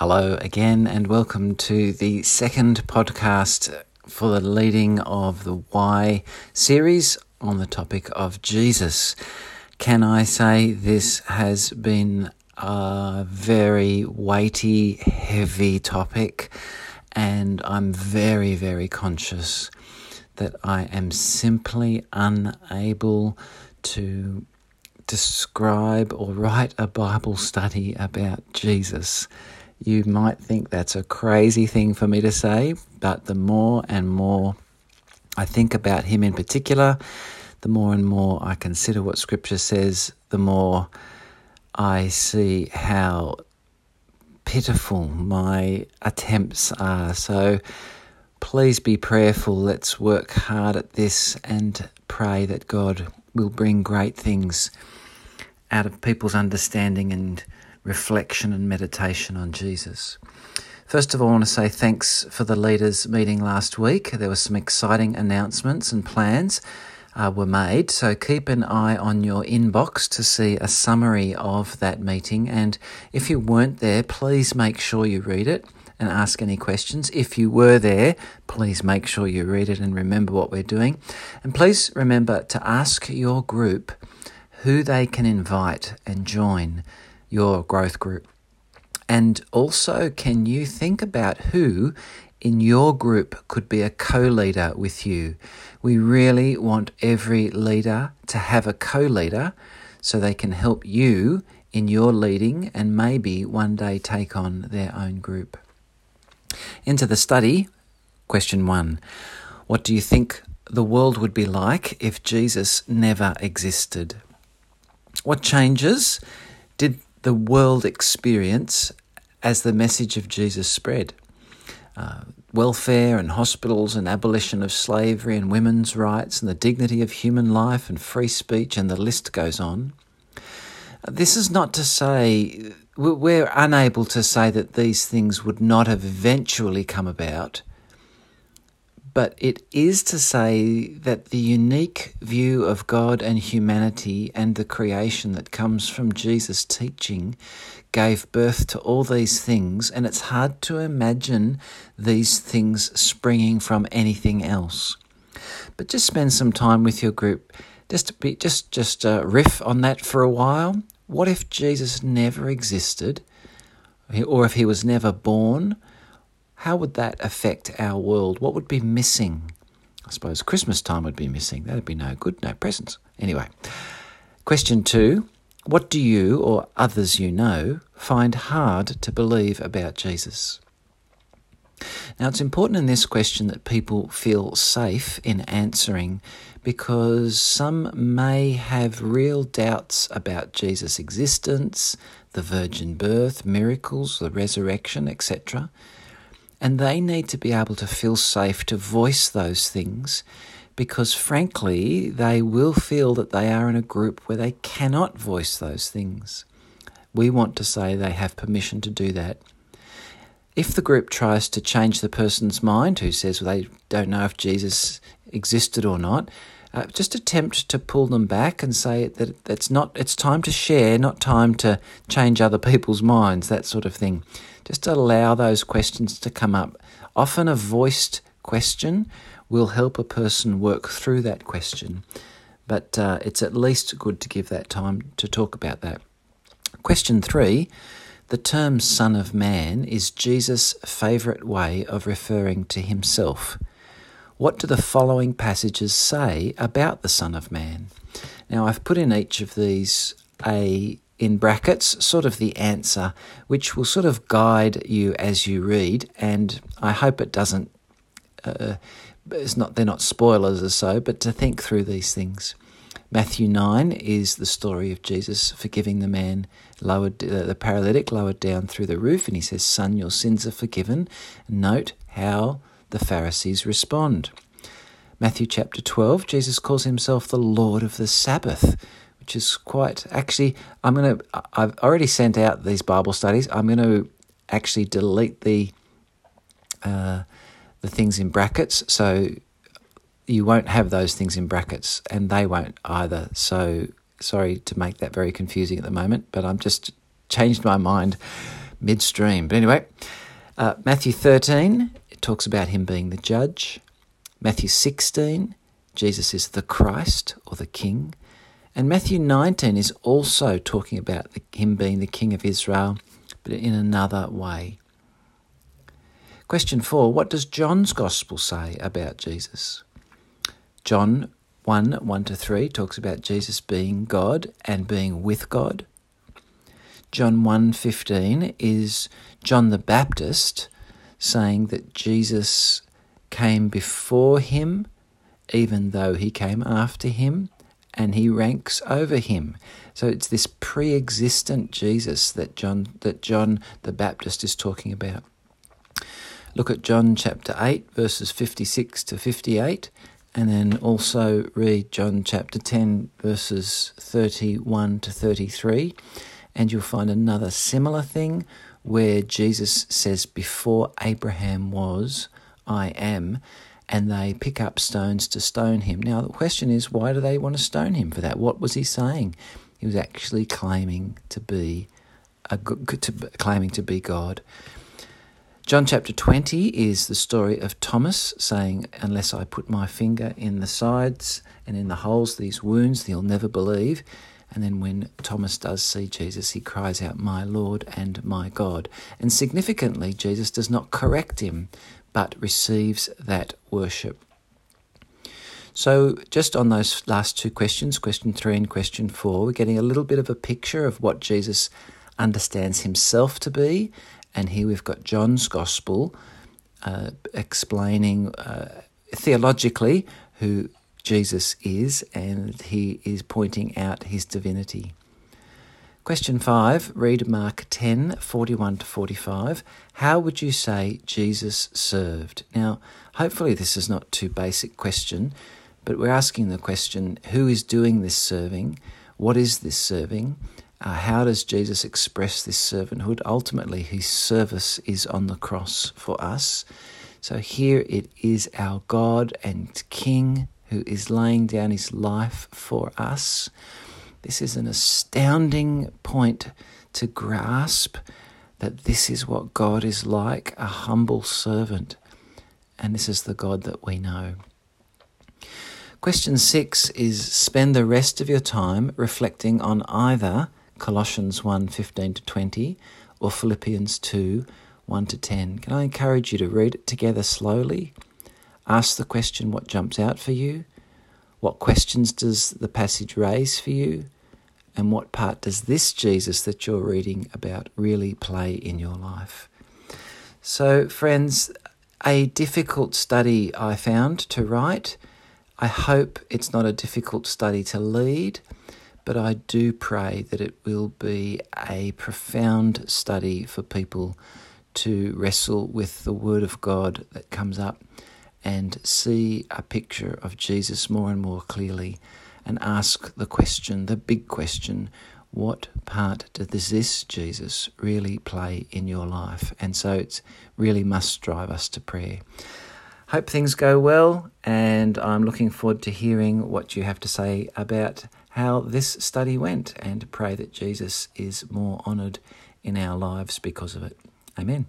Hello again, and welcome to the second podcast for the leading of the Why series on the topic of Jesus. Can I say this has been a very weighty, heavy topic, and I'm very, very conscious that I am simply unable to describe or write a Bible study about Jesus you might think that's a crazy thing for me to say, but the more and more I think about him in particular, the more and more I consider what Scripture says, the more I see how pitiful my attempts are. So please be prayerful. Let's work hard at this and pray that God will bring great things out of people's understanding and reflection and meditation on Jesus. First of all, I want to say thanks for the leaders' meeting last week. There were some exciting announcements and plans uh, were made, so keep an eye on your inbox to see a summary of that meeting. And if you weren't there, please make sure you read it and ask any questions. If you were there, please make sure you read it and remember what we're doing. And please remember to ask your group who they can invite and join your growth group? And also, can you think about who in your group could be a co leader with you? We really want every leader to have a co leader so they can help you in your leading and maybe one day take on their own group. Into the study, question one What do you think the world would be like if Jesus never existed? What changes did the world experience as the message of Jesus spread. Uh, welfare and hospitals and abolition of slavery and women's rights and the dignity of human life and free speech, and the list goes on. This is not to say we're unable to say that these things would not have eventually come about but it is to say that the unique view of God and humanity and the creation that comes from Jesus' teaching gave birth to all these things, and it's hard to imagine these things springing from anything else. But just spend some time with your group. Just be, just just uh, riff on that for a while. What if Jesus never existed, or if he was never born? How would that affect our world? What would be missing? I suppose Christmas time would be missing. That'd be no good, no presents. Anyway, question two What do you or others you know find hard to believe about Jesus? Now, it's important in this question that people feel safe in answering because some may have real doubts about Jesus' existence, the virgin birth, miracles, the resurrection, etc. And they need to be able to feel safe to voice those things because, frankly, they will feel that they are in a group where they cannot voice those things. We want to say they have permission to do that. If the group tries to change the person's mind who says well, they don't know if Jesus existed or not, uh, just attempt to pull them back and say that it's not it's time to share, not time to change other people's minds, that sort of thing. Just allow those questions to come up. Often a voiced question will help a person work through that question, but uh, it's at least good to give that time to talk about that. Question three. The term Son of Man is Jesus' favourite way of referring to himself. What do the following passages say about the Son of Man? Now, I've put in each of these a in brackets, sort of the answer, which will sort of guide you as you read, and I hope it doesn't. Uh, it's not they're not spoilers or so, but to think through these things. Matthew nine is the story of Jesus forgiving the man lowered, uh, the paralytic lowered down through the roof, and he says, "Son, your sins are forgiven." Note how the Pharisees respond. Matthew chapter 12, Jesus calls himself the Lord of the Sabbath, which is quite actually. I'm going to, I've already sent out these Bible studies. I'm going to actually delete the, uh, the things in brackets. So you won't have those things in brackets, and they won't either. So sorry to make that very confusing at the moment, but I'm just changed my mind midstream. But anyway, uh, Matthew 13, it talks about him being the judge. Matthew 16, Jesus is the Christ or the King. And Matthew 19 is also talking about the, him being the King of Israel, but in another way. Question four What does John's Gospel say about Jesus? John 1 1 to 3 talks about Jesus being God and being with God. John 1:15 is John the Baptist saying that Jesus came before him even though he came after him and he ranks over him. So it's this pre-existent Jesus that John that John the Baptist is talking about. Look at John chapter 8 verses 56 to 58 and then also read John chapter 10 verses 31 to 33 and you'll find another similar thing where Jesus says before Abraham was I am and they pick up stones to stone him. Now, the question is, why do they want to stone him for that? What was he saying? He was actually claiming to be a to, claiming to be God. John chapter 20 is the story of Thomas saying, Unless I put my finger in the sides and in the holes, these wounds, he'll never believe. And then when Thomas does see Jesus, he cries out, My Lord and my God. And significantly, Jesus does not correct him, but receives that worship. So, just on those last two questions, question three and question four, we're getting a little bit of a picture of what Jesus understands himself to be. And here we've got John's Gospel uh, explaining uh, theologically who Jesus is, and he is pointing out his divinity. Question 5, read Mark 10 41 to 45. How would you say Jesus served? Now, hopefully, this is not too basic question, but we're asking the question who is doing this serving? What is this serving? Uh, how does Jesus express this servanthood? Ultimately, his service is on the cross for us. So here it is our God and King who is laying down his life for us. This is an astounding point to grasp that this is what God is like a humble servant. And this is the God that we know. Question six is spend the rest of your time reflecting on either Colossians 1 15 to 20 or Philippians 2 1 to 10. Can I encourage you to read it together slowly? Ask the question what jumps out for you? What questions does the passage raise for you? And what part does this Jesus that you're reading about really play in your life? So, friends, a difficult study I found to write. I hope it's not a difficult study to lead, but I do pray that it will be a profound study for people to wrestle with the Word of God that comes up and see a picture of Jesus more and more clearly and ask the question, the big question, what part does this Jesus really play in your life? And so it really must drive us to prayer. Hope things go well, and I'm looking forward to hearing what you have to say about how this study went and pray that Jesus is more honoured in our lives because of it. Amen.